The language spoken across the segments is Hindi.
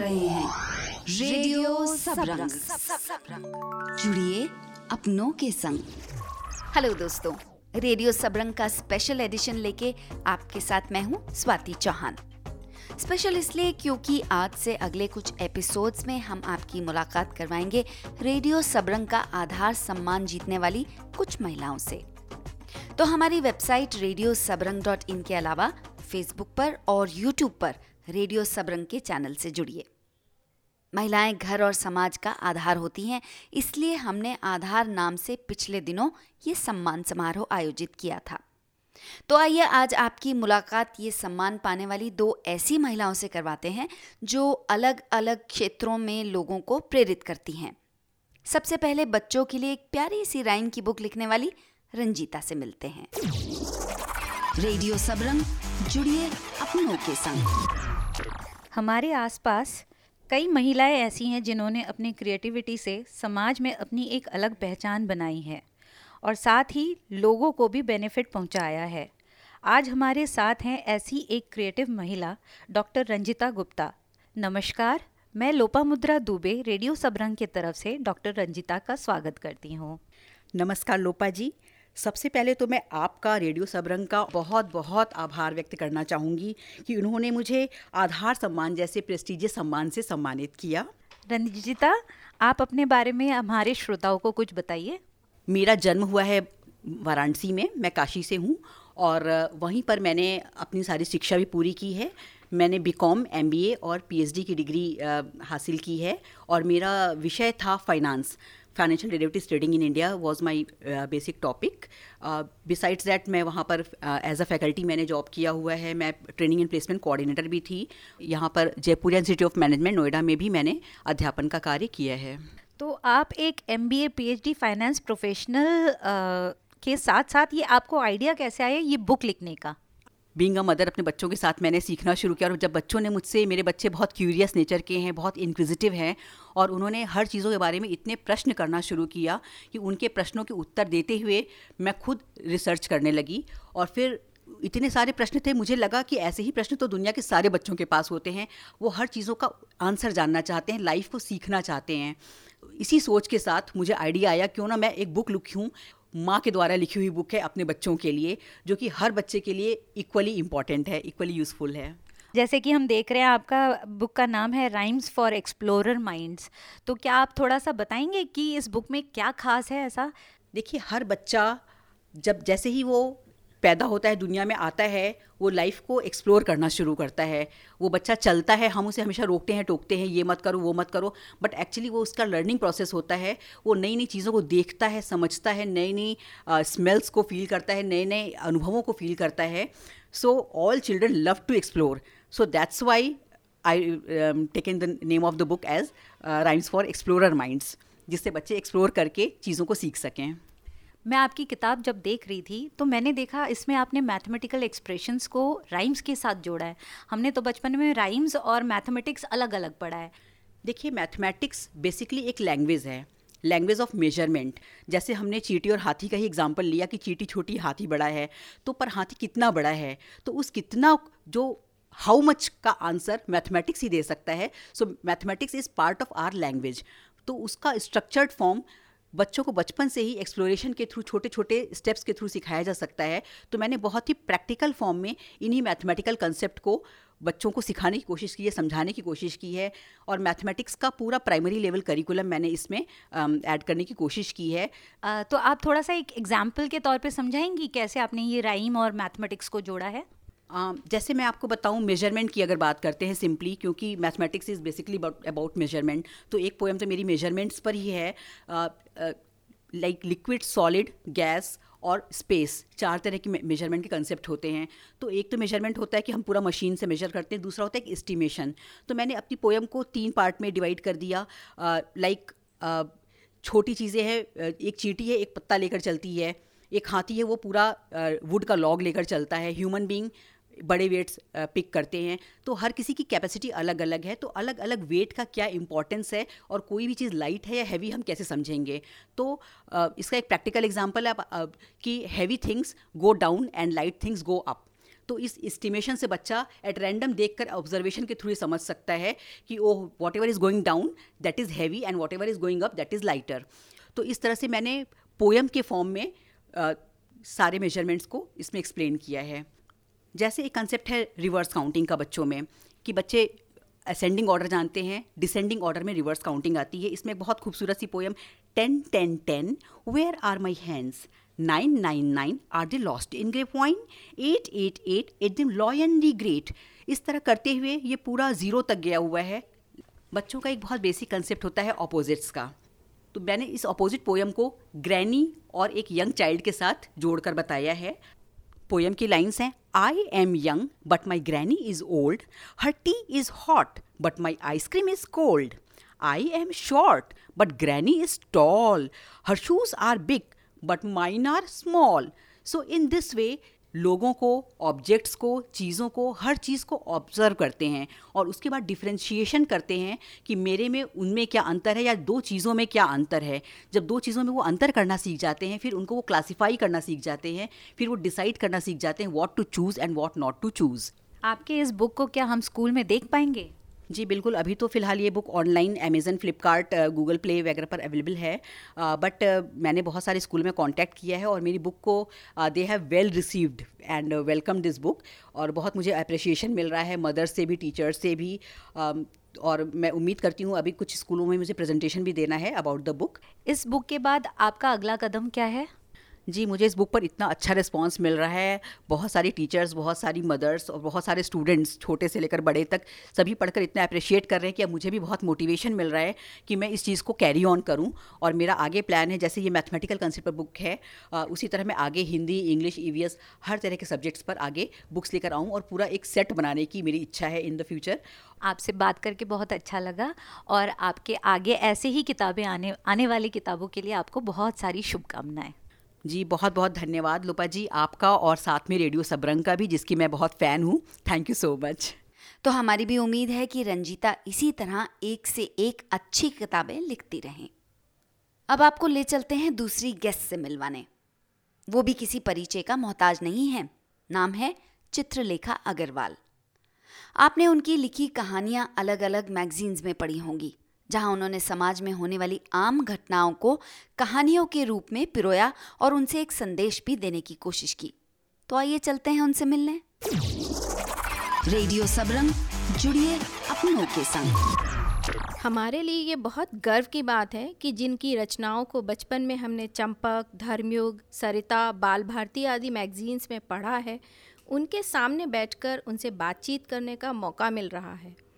रहे हैं। रेडियो जुड़िए अपनों के संग। हेलो दोस्तों, रेडियो सबरंग का स्पेशल एडिशन लेके आपके साथ मैं हूँ स्वाति चौहान। स्पेशल इसलिए क्योंकि आज से अगले कुछ एपिसोड्स में हम आपकी मुलाकात करवाएँगे रेडियो सबरंग का आधार सम्मान जीतने वाली कुछ महिलाओं से। तो हमारी website radio Sabrang dot in के अलावा फेसबुक पर और यूट्यूब पर रेडियो सबरंग के चैनल से जुड़िए। महिलाएँ घर और समाज का आधार होती हैं, इसलिए हमने आधार नाम से पिछले दिनों ये सम्मान समारोह आयोजित किया था। तो आइए आज आपकी मुलाकात ये सम्मान पाने वाली दो ऐसी महिलाओं से करवाते हैं, जो अलग अलग क्षेत्रों में लोगों को प्रेरित करती हैं। सबसे पहले बच्चों के लिए एक प्यारी सी राइम की बुक लिखने वाली रंजीता से मिलते हैं। रेडियो सबरंग, जुड़िए अपनों के संग। हमारे आसपास कई महिलाएँ ऐसी हैं जिन्होंने अपनी क्रिएटिविटी से समाज में अपनी एक अलग पहचान बनाई है और साथ ही लोगों को भी बेनिफिट पहुँचाया है। आज हमारे साथ हैं ऐसी एक क्रिएटिव महिला डॉक्टर रंजिता गुप्ता। नमस्कार, मैं लोपामुद्रा दुबे, रेडियो सबरंग की तरफ़ से डॉक्टर रंजिता का स्वागत करती हूँ। नमस्कार लोपा जी सबसे पहले तो मैं आपका रेडियो सबरंग का बहुत बहुत आभार व्यक्त करना चाहूँगी कि उन्होंने मुझे आधार सम्मान जैसे प्रेस्टिजियस सम्मान से सम्मानित किया। रंजिता आप अपने बारे में हमारे श्रोताओं को कुछ बताइए। मेरा जन्म हुआ है वाराणसी में मैं काशी से हूँ और वहीं पर मैंने अपनी सारी शिक्षा भी पूरी की है। मैंने B com M B A और पी एच डी की डिग्री हासिल की है और मेरा विषय था finance financial derivative trading in India was my basic topic besides that मैं वहाँ पर एज अ फैकल्टी मैंने जॉब किया हुआ है। मैं ट्रेनिंग एंड प्लेसमेंट कोऑर्डिनेटर भी थी। यहाँ पर Jaipur institute of management Noida में भी मैंने अध्यापन का कार्य किया है। तो आप एक M B A P H D finance professional के साथ साथ ये आपको आइडिया कैसे आया ये बुक लिखने का? बींग अ मदर अपने बच्चों के साथ मैंने सीखना शुरू किया और जब बच्चों ने मुझसे मेरे बच्चे बहुत क्यूरियस नेचर के हैं बहुत इंक्विजिटिव हैं और उन्होंने हर चीज़ों के बारे में इतने प्रश्न करना शुरू किया कि उनके प्रश्नों के उत्तर देते हुए मैं खुद रिसर्च करने लगी। और फिर इतने सारे प्रश्न थे, मुझे लगा कि ऐसे ही प्रश्न तो दुनिया के सारे बच्चों के पास होते हैं। वो हर चीज़ों का आंसर जानना चाहते हैं, लाइफ को सीखना चाहते हैं। इसी सोच के साथ मुझे आइडिया आया, क्यों ना मैं एक बुक लिखूँ। माँ के द्वारा लिखी हुई बुक है अपने बच्चों के लिए, जो कि हर बच्चे के लिए इक्वली इंपॉर्टेंट है, इक्वली यूज़फुल है। जैसे कि हम देख रहे हैं आपका बुक का नाम है राइम्स फॉर एक्सप्लोरर माइंड्स तो क्या आप थोड़ा सा बताएँगे कि इस बुक में क्या खास है ऐसा? देखिए, हर बच्चा जब जैसे ही वो पैदा होता है, दुनिया में आता है, वो लाइफ को एक्सप्लोर करना शुरू करता है। वो बच्चा चलता है, हम उसे हमेशा रोकते हैं, टोकते हैं, ये मत करो, वो मत करो। बट एक्चुअली वो उसका लर्निंग प्रोसेस होता है। वो नई नई चीज़ों को देखता है, समझता है नई नई स्मेल्स को फील करता है नए नए अनुभवों को फील करता है। So all children love to explore so that's why I taken the name of the book as rhymes for explorer minds जिससे बच्चे एक्सप्लोर करके चीज़ों को सीख सकें। मैं आपकी किताब जब देख रही थी तो मैंने देखा इसमें आपने मैथमेटिकल एक्सप्रेशंस को राइम्स के साथ जोड़ा है। हमने तो बचपन में राइम्स और मैथमेटिक्स अलग अलग पढ़ा है। देखिए मैथमेटिक्स बेसिकली एक लैंग्वेज है लैंग्वेज ऑफ़ मेज़रमेंट जैसे हमने चीटी और हाथी का ही एग्ज़ाम्पल लिया कि चीटी छोटी हाथी बड़ा है तो पर हाथी कितना बड़ा है? तो उस कितना जो हाउ मच का आंसर मैथमेटिक्स ही दे सकता है. So mathematics is part of our language तो उसका स्ट्रक्चर्ड फॉर्म बच्चों को बचपन से ही एक्सप्लोरेशन के थ्रू छोटे छोटे स्टेप्स के थ्रू सिखाया जा सकता है. तो मैंने बहुत ही प्रैक्टिकल फॉर्म में इन्हीं मैथमेटिकल कंसेप्ट को बच्चों को सिखाने की कोशिश की है समझाने की कोशिश की है और मैथमेटिक्स का पूरा प्राइमरी लेवल करिकुलम मैंने इसमें ऐड करने की कोशिश की है. आ, तो आप थोड़ा सा एक एग्ज़ाम्पल के तौर पे समझाएँगी कैसे आपने ये राइम और मैथमेटिक्स को जोड़ा है? जैसे मैं आपको बताऊँ मेज़रमेंट की अगर बात करते हैं सिंपली क्योंकि mathematics is basically about measurement तो एक पोएम तो मेरी मेजरमेंट्स पर ही है लाइक लिक्विड सॉलिड गैस और स्पेस चार तरह की मेज़रमेंट के कंसेप्ट होते हैं। तो एक तो मेज़रमेंट होता है कि हम पूरा मशीन से मेजर करते हैं दूसरा होता है कि एस्टिमेशन तो मैंने अपनी पोएम को तीन पार्ट में डिवाइड कर दिया लाइक uh, uh, छोटी चीज़ें हैं एक चीटी है एक पत्ता लेकर चलती है एक हाथी है वो पूरा वुड का लॉग लेकर चलता है ह्यूमन बींग बड़े वेट्स पिक करते हैं तो हर किसी की कैपेसिटी अलग अलग है तो अलग अलग वेट का क्या इंपॉर्टेंस है और कोई भी चीज़ लाइट है या हैवी हम कैसे समझेंगे? तो इसका एक प्रैक्टिकल एग्ज़ाम्पल है कि heavy things go down and light things go up तो इस इस्टीमेशन से बच्चा एट रैंडम देख कर ऑब्जर्वेशन के थ्रू समझ सकता है कि ओ whatever is going down that is heavy and whatever is going up that is lighter तो इस तरह से मैंने पोएम के फॉर्म में आ, सारे मेजरमेंट्स को इसमें एक्सप्लेन किया है। जैसे एक कंसेप्ट है रिवर्स काउंटिंग का बच्चों में, कि बच्चे असेंडिंग ऑर्डर जानते हैं डिसेंडिंग ऑर्डर में रिवर्स काउंटिंग आती है। इसमें एक बहुत खूबसूरत सी poem ten ten ten where are my hands nine nine nine are they lost in grey point eight eight eight eight them lonely great इस तरह करते हुए ये पूरा ज़ीरो तक गया हुआ है। बच्चों का एक बहुत बेसिक कंसेप्ट होता है ऑपोजिट्स का। तो मैंने इस अपोजिट पोएम को ग्रैनी और एक यंग चाइल्ड के साथ जोड़कर बताया है। पोएम की लाइंस हैं I am young but my granny is old her tea is hot but my ice cream is cold I am short but granny is tall her shoes are big but mine are small so in this way लोगों को ऑब्जेक्ट्स को, चीज़ों को, हर चीज़ को ऑब्ज़र्व करते हैं और उसके बाद डिफ्रेंशिएशन करते हैं कि मेरे में, उनमें क्या अंतर है या दो चीज़ों में क्या अंतर है। जब दो चीज़ों में वो अंतर करना सीख जाते हैं, फिर उनको वो क्लासीफाई करना सीख जाते हैं, फिर वो डिसाइड करना सीख जाते हैं what to choose and what not to choose आपके इस बुक को क्या हम स्कूल में देख पाएँगे? जी, बिल्कुल। अभी तो फ़िलहाल ये book online Amazon Flipkart Google Play वगैरह पर अवेलेबल है। बट मैंने बहुत सारे स्कूल में कांटेक्ट किया है और मेरी बुक को they have well received and welcome this book और बहुत मुझे अप्रिसिएशन मिल रहा है मदर्स से भी टीचर्स से भी। और मैं उम्मीद करती हूँ अभी कुछ स्कूलों में मुझे प्रेजेंटेशन भी देना है अबाउट द बुक इस बुक के बाद आपका अगला कदम क्या है? जी, मुझे इस बुक पर इतना अच्छा रिस्पॉन्स मिल रहा है। बहुत सारी टीचर्स बहुत सारी मदर्स और बहुत सारे स्टूडेंट्स छोटे से लेकर बड़े तक, सभी पढ़कर इतना अप्रिशिएट कर रहे हैं कि अब मुझे भी बहुत मोटिवेशन मिल रहा है कि मैं इस चीज़ को कैरी ऑन करूँ। और मेरा आगे प्लान है, जैसे ये मैथमेटिकल कंसेप्ट पर बुक है उसी तरह मैं आगे हिंदी इंग्लिश ईवीएस हर तरह के सब्जेक्ट्स पर आगे बुक्स लेकर आऊँ और पूरा एक सेट बनाने की मेरी इच्छा है इन द फ्यूचर आपसे बात करके बहुत अच्छा लगा और आपके आगे ऐसे ही किताबें आने आने वाली किताबों के लिए आपको बहुत सारी शुभकामनाएँ। जी बहुत बहुत धन्यवाद लोपा जी, आपका और साथ में रेडियो सबरंग का भी, जिसकी मैं बहुत फ़ैन हूँ। थैंक यू सो मच तो हमारी भी उम्मीद है कि रंजीता इसी तरह एक से एक अच्छी किताबें लिखती रहें। अब आपको ले चलते हैं दूसरी गेस्ट से मिलवाने। वो भी किसी परिचय का मोहताज नहीं है। नाम है चित्रलेखा अग्रवाल। आपने उनकी लिखी कहानियाँ अलग अलग मैगजीन्स में पढ़ी होंगी। जहाँ उन्होंने समाज में होने वाली आम घटनाओं को कहानियों के रूप में पिरोया और उनसे एक संदेश भी देने की कोशिश की। तो आइए चलते हैं उनसे मिलने। रेडियो सबरंग, जुड़िए अपनों के संग। हमारे लिए ये बहुत गर्व की बात है कि जिनकी रचनाओं को बचपन में हमने चंपक, धर्मयुग, सरिता, बाल भारती आदि मैगजीन्स में पढ़ा है, उनके सामने बैठकर उनसे बातचीत करने का मौका मिल रहा है।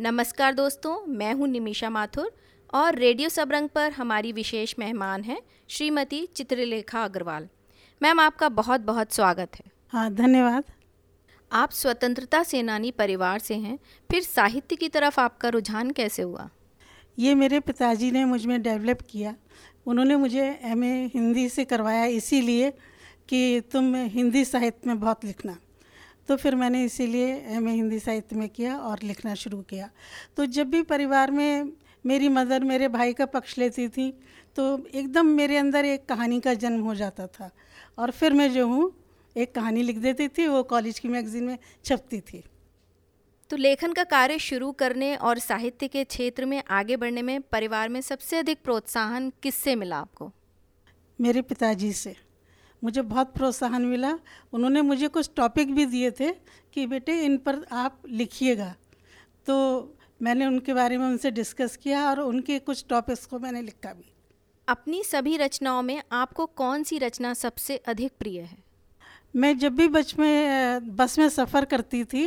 नमस्कार दोस्तों मैं हूँ निमिषा माथुर और रेडियो सबरंग पर हमारी विशेष मेहमान हैं श्रीमती चित्रलेखा अग्रवाल। मैम आपका बहुत बहुत स्वागत है। हाँ धन्यवाद। आप स्वतंत्रता सेनानी परिवार से हैं फिर साहित्य की तरफ़ आपका रुझान कैसे हुआ? ये मेरे पिताजी ने मुझमें डेवलप किया। उन्होंने मुझे एमए हिंदी से करवाया इसीलिए कि तुम हिंदी साहित्य में बहुत लिखना। तो फिर मैंने इसीलिए एम हिंदी साहित्य में किया और लिखना शुरू किया। तो जब भी परिवार में मेरी मदर मेरे भाई का पक्ष लेती थी तो एकदम मेरे अंदर एक कहानी का जन्म हो जाता था। और फिर मैं जो हूँ एक कहानी लिख देती थी वो कॉलेज की मैगज़ीन में छपती थी। तो लेखन का कार्य शुरू करने और साहित्य के क्षेत्र में आगे बढ़ने में परिवार में सबसे अधिक प्रोत्साहन किससे मिला आपको? मेरे पिताजी से। मुझे बहुत प्रोत्साहन मिला। उन्होंने मुझे कुछ टॉपिक भी दिए थे कि बेटे इन पर आप लिखिएगा। तो मैंने उनके बारे में उनसे डिस्कस किया और उनके कुछ टॉपिक्स को मैंने लिखा भी। अपनी सभी रचनाओं में आपको कौन सी रचना सबसे अधिक प्रिय है? मैं जब भी बच में बस में सफ़र करती थी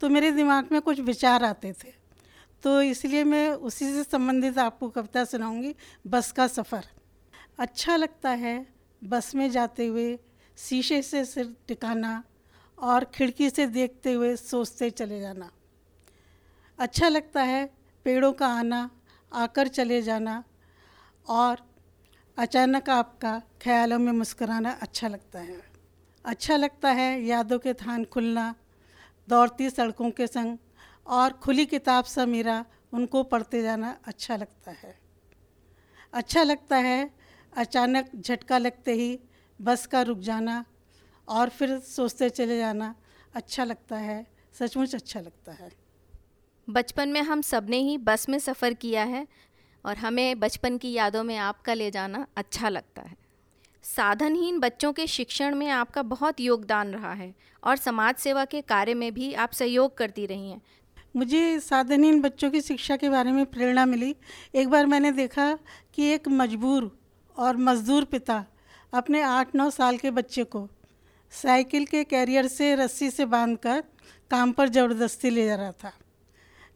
तो मेरे दिमाग में कुछ विचार आते थे। तो इसलिए मैं उसी से संबंधित आपको कविता सुनाऊँगी बस का सफ़र। अच्छा लगता है बस में जाते हुए, शीशे से सिर टिकाना और खिड़की से देखते हुए सोचते चले जाना। अच्छा लगता है पेड़ों का आना, आकर चले जाना और अचानक आपका ख्यालों में मुस्कराना अच्छा लगता है। अच्छा लगता है यादों के थान खुलना, दौड़ती सड़कों के संग और खुली किताब सा मेरा उनको पढ़ते जाना अच्छा लगता है। अच्छा लगता है अचानक झटका लगते ही बस का रुक जाना और फिर सोचते चले जाना अच्छा लगता है सचमुच अच्छा लगता है। बचपन में हम सबने ही बस में सफ़र किया है और हमें बचपन की यादों में आपका ले जाना अच्छा लगता है। साधनहीन बच्चों के शिक्षण में आपका बहुत योगदान रहा है और समाज सेवा के कार्य में भी आप सहयोग करती रही हैं। मुझे साधनहीन बच्चों की शिक्षा के बारे में प्रेरणा मिली। एक बार मैंने देखा कि एक मजबूर और मज़दूर पिता अपने आठ नौ साल के बच्चे को साइकिल के कैरियर से रस्सी से बांधकर काम पर ज़बरदस्ती ले जा रहा था।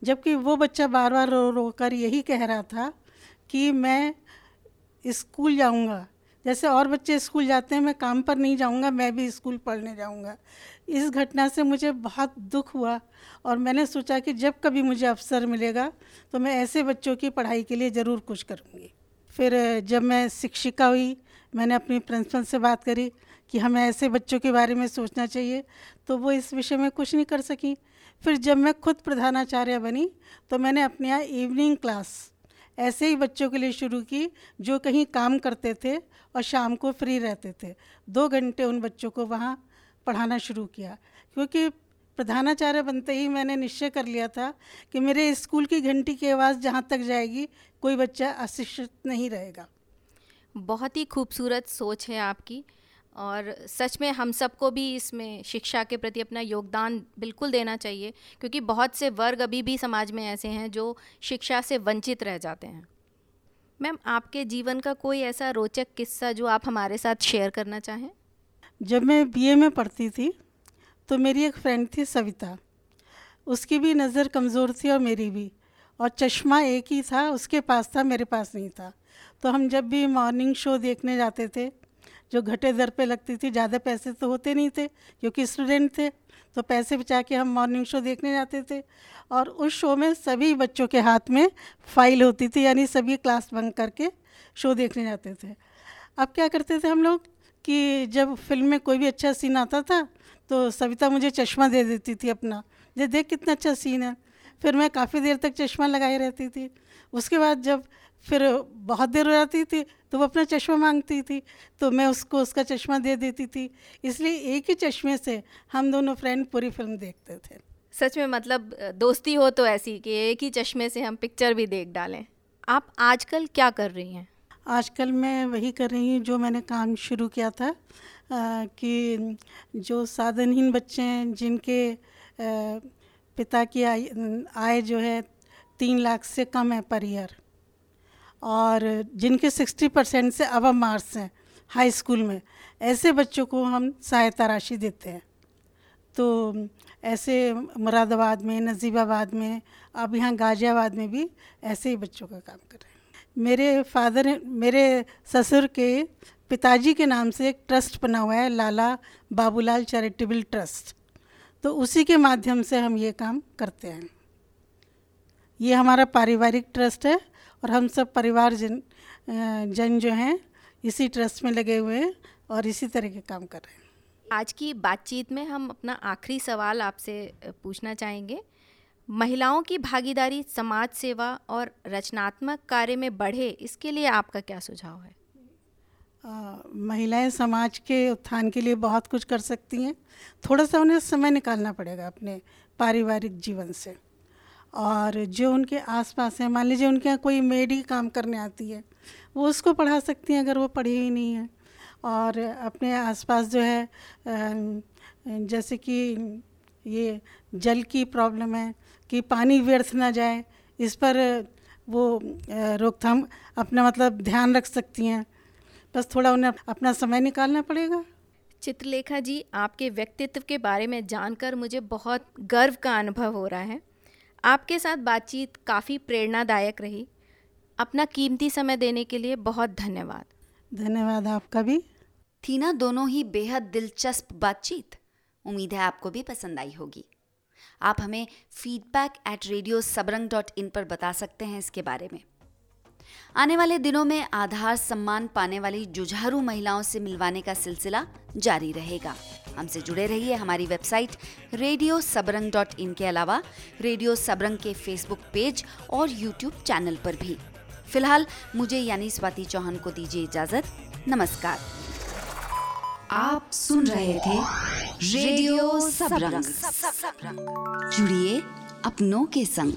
जबकि वो बच्चा बार बार रो रो कर यही कह रहा था कि मैं स्कूल जाऊँगा। जैसे और बच्चे स्कूल जाते हैं, मैं काम पर नहीं जाऊँगा, मैं भी स्कूल पढ़ने जाऊँगा। इस घटना से मुझे बहुत दुख हुआ और मैंने सोचा कि जब कभी मुझे अवसर मिलेगा तो मैं ऐसे बच्चों की पढ़ाई के लिए ज़रूर कुछ करूँगी। फिर जब मैं शिक्षिका हुई, मैंने अपनी प्रिंसिपल से बात करी कि हमें ऐसे बच्चों के बारे में सोचना चाहिए तो वो इस विषय में कुछ नहीं कर सकी। फिर जब मैं खुद प्रधानाचार्य बनी तो मैंने अपने यहाँ इवनिंग क्लास ऐसे ही बच्चों के लिए शुरू की, जो कहीं काम करते थे और शाम को फ्री रहते थे। दो घंटे उन बच्चों को वहाँ पढ़ाना शुरू किया, क्योंकि प्रधानाचार्य बनते ही मैंने निश्चय कर लिया था कि मेरे स्कूल की घंटी की आवाज़ जहाँ तक जाएगी कोई बच्चा अशिक्षित नहीं रहेगा। बहुत ही खूबसूरत सोच है आपकी और सच में हम सबको भी इसमें शिक्षा के प्रति अपना योगदान बिल्कुल देना चाहिए क्योंकि बहुत से वर्ग अभी भी समाज में ऐसे हैं जो शिक्षा से वंचित रह जाते हैं। मैम आपके जीवन का कोई ऐसा रोचक किस्सा जो आप हमारे साथ शेयर करना चाहें? जब मैं बीए में पढ़ती थी तो मेरी एक फ्रेंड थी सविता। उसकी भी नज़र कमज़ोर थी और मेरी भी। और चश्मा एक ही था, उसके पास था, मेरे पास नहीं था। तो हम जब भी मॉर्निंग शो देखने जाते थे, जो घटे दर पे लगती थी, ज़्यादा पैसे तो होते नहीं थे, क्योंकि स्टूडेंट थे तो पैसे बचा के हम मॉर्निंग शो देखने जाते थे। और उस शो में सभी बच्चों के हाथ में फ़ाइल होती थी, यानी सभी क्लास बंक करके शो देखने जाते थे। अब क्या करते थे हम लोग कि जब फ़िल्म में कोई भी अच्छा सीन आता था तो सविता मुझे चश्मा दे देती थी अपना। जे देख कितना अच्छा सीन है। फिर मैं काफ़ी देर तक चश्मा लगाई रहती थी। उसके बाद जब फिर बहुत देर हो जाती थी तो वो अपना चश्मा मांगती थी तो मैं उसको, उसका चश्मा दे देती थी। इसलिए एक ही चश्मे से हम दोनों फ्रेंड पूरी फ़िल्म देखते थे। सच में मतलब दोस्ती हो तो ऐसी कि एक ही चश्मे से हम पिक्चर भी देख डालें। आप आजकल क्या कर रही हैं? आजकल मैं वही कर रही हूँ जो मैंने काम शुरू किया था आ, कि जो साधनहीन बच्चे हैं जिनके आ, पिता की आय आय जो है तीन लाख से कम है पर ईयर। और जिनके सिक्सटी परसेंट से अब मार्क्स हैं हाई स्कूल में ऐसे बच्चों को हम सहायता राशि देते हैं। तो ऐसे मुरादाबाद में नज़ीबाबाद में अब यहाँ गाज़ियाबाद में भी ऐसे ही बच्चों का काम कर रहे हैं। मेरे फादर, मेरे ससुर के पिताजी के नाम से एक ट्रस्ट बना हुआ है, लाला बाबूलाल चैरिटेबल ट्रस्ट। तो उसी के माध्यम से हम ये काम करते हैं। ये हमारा पारिवारिक ट्रस्ट है और हम सब परिवार जन जन जो हैं, इसी ट्रस्ट में लगे हुए हैं और इसी तरह के काम कर रहे हैं। आज की बातचीत में हम अपना आखिरी सवाल आपसे पूछना चाहेंगे। महिलाओं की भागीदारी, समाज सेवा और रचनात्मक कार्य में बढ़े, इसके लिए आपका क्या सुझाव है? महिलाएँ समाज के उत्थान के लिए बहुत कुछ कर सकती हैं। थोड़ा सा उन्हें समय निकालना पड़ेगा अपने पारिवारिक जीवन से। और जो उनके आसपास है, मान लीजिए उनके यहाँ कोई मेड ही काम करने आती है, वो उसको पढ़ा सकती हैं अगर वो पढ़ी ही नहीं है। और अपने आसपास जो है जैसे कि ये जल की प्रॉब्लम है कि पानी व्यर्थ ना जाए इस पर वो रोकथाम अपना मतलब ध्यान रख सकती हैं। बस थोड़ा उन्हें अपना समय निकालना पड़ेगा। चित्रलेखा जी आपके व्यक्तित्व के बारे में जानकर मुझे बहुत गर्व का अनुभव हो रहा है। आपके साथ बातचीत काफ़ी प्रेरणादायक रही। अपना कीमती समय देने के लिए बहुत धन्यवाद। धन्यवाद आपका भी। थी ना दोनों ही बेहद दिलचस्प बातचीत। उम्मीद है आपको भी पसंद आई होगी। आप हमें feedback at radio Sabrang dot in पर बता सकते हैं इसके बारे में। आने वाले दिनों में आधार सम्मान पाने वाली जुझारू महिलाओं से मिलवाने का सिलसिला जारी रहेगा। हमसे जुड़े रहिए हमारी website radio Sabrang dot in के अलावा रेडियो सबरंग के फेसबुक पेज और यूट्यूब चैनल पर भी। फ़िलहाल, मुझे यानी स्वाति चौहान को दीजिए इजाज़त। नमस्कार। आप सुन रहे थे रेडियो सबरंग। जुड़िए अपनों के संग।